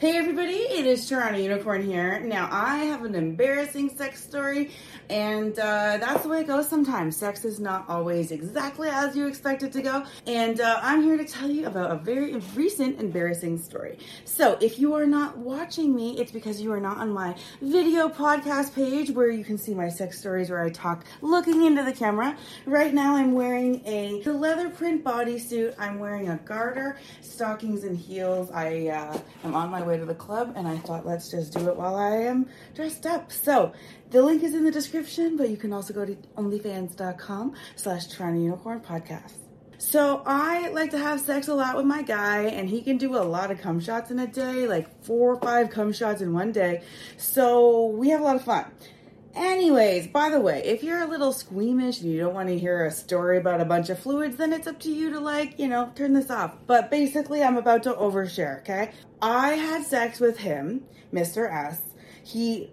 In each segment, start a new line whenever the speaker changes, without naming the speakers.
Hey everybody, it is Toronto Unicorn here. Now I have an embarrassing sex story, and uh, that's the way it goes sometimes. Sex is not always exactly as you expect it to go, and uh, I'm here to tell you about a very recent embarrassing story. So if you are not watching me, it's because you are not on my video podcast page where you can see my sex stories where I talk looking into the camera. Right now I'm wearing a leather print bodysuit. I'm wearing a garter, stockings, and heels. I uh, am on my way to the club and I thought let's just do it while I am dressed up. So the link is in the description, but you can also go to onlyfans.com slash Toronto Unicorn Podcast. So I like to have sex a lot with my guy, and he can do a lot of cum shots in a day, like four or five cum shots in one day. So we have a lot of fun. Anyways, by the way, if you're a little squeamish and you don't want to hear a story about a bunch of fluids, then it's up to you to like, you know, turn this off. But basically, I'm about to overshare, okay? I had sex with him, Mr. S. He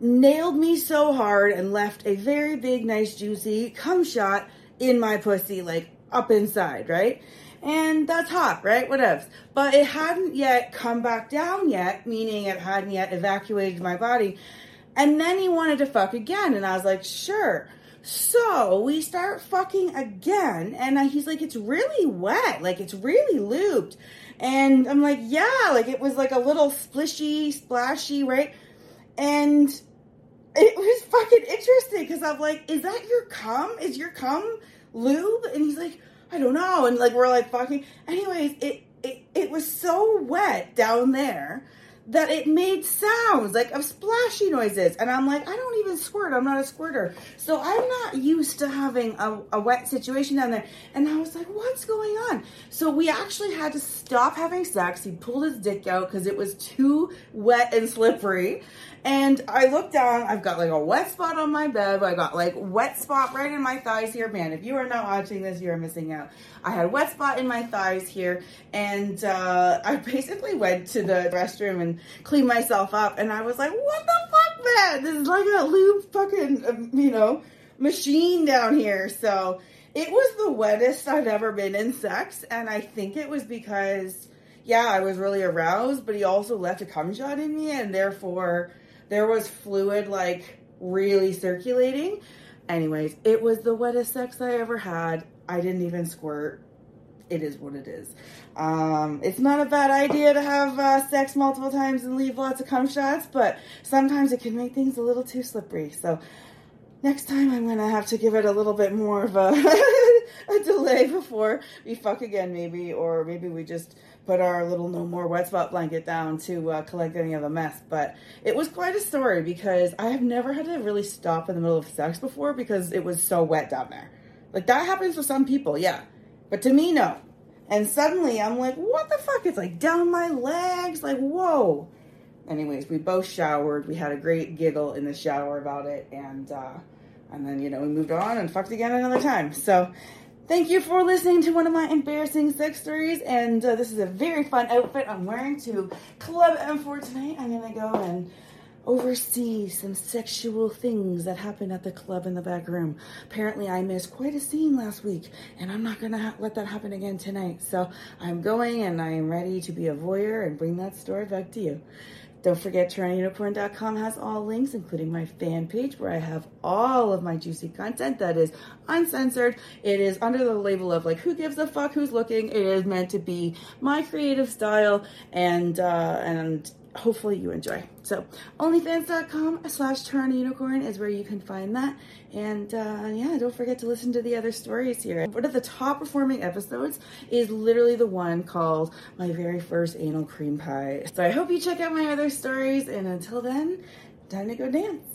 nailed me so hard and left a very big, nice, juicy cum shot in my pussy, like up inside, right? And that's hot, right? Whatever. But it hadn't yet come back down yet, meaning it hadn't yet evacuated my body. And then he wanted to fuck again. And I was like, sure. So we start fucking again. And he's like, it's really wet. Like, it's really looped. And I'm like, yeah, like it was like a little splishy, splashy, right? And it was fucking interesting because I'm like, is that your cum? Is your cum lube? And he's like, I don't know. And like, we're like fucking. Anyways, it, it, it was so wet down there that it made sounds like of splashy noises. And I'm like, I don't even squirt. I'm not a squirter. So I'm not used to having a, a, wet situation down there. And I was like, what's going on? So we actually had to stop having sex. He pulled his dick out because it was too wet and slippery. And I looked down, I've got like a wet spot on my bed. I got like wet spot right in my thighs here. Man, if you are not watching this, you're missing out. I had wet spot in my thighs here. And uh, I basically went to the restroom and cleaned myself up. And I was like, what the fuck, man? This is like a lube fucking, um, you know, machine down here. So it was the wettest I've ever been in sex. And I think it was because, yeah, I was really aroused, but he also left a cum shot in me. And therefore, there was fluid like really circulating. Anyways, it was the wettest sex I ever had. I didn't even squirt. It is what it is. Um, it's not a bad idea to have uh, sex multiple times and leave lots of cum shots, but sometimes it can make things a little too slippery. So next time I'm gonna have to give it a little bit more of a, a delay before we fuck again, maybe, or maybe we just put our little no more wet spot blanket down to uh, collect any of the mess. But it was quite a story because I have never had to really stop in the middle of sex before because it was so wet down there. Like that happens for some people, yeah, but to me, no. And suddenly I'm like, what the fuck? It's like down my legs, like whoa. Anyways, we both showered. We had a great giggle in the shower about it, and uh, and then you know we moved on and fucked again another time. So Thank you for listening to one of my embarrassing sex stories. And uh, this is a very fun outfit I'm wearing to Club M4 tonight. I'm going to go and oversee some sexual things that happened at the club in the back room. Apparently, I missed quite a scene last week, and I'm not to ha- let that happen again tonight. So I'm going and I am ready to be a voyeur and bring that story back to you. Don't forget, TorontoUnicorn.com has all links, including my fan page where I have all of my juicy content that is uncensored. It is under the label of like, who gives a fuck who's looking. It is meant to be my creative style and, uh, and hopefully you enjoy. So onlyfans.com slash Toronto Unicorn is where you can find that. And uh, yeah, don't forget to listen to the other stories here. One of the top performing episodes is literally the one called My Very First Anal Cream Pie. So I hope you check out my other stories. And until then, time to go dance.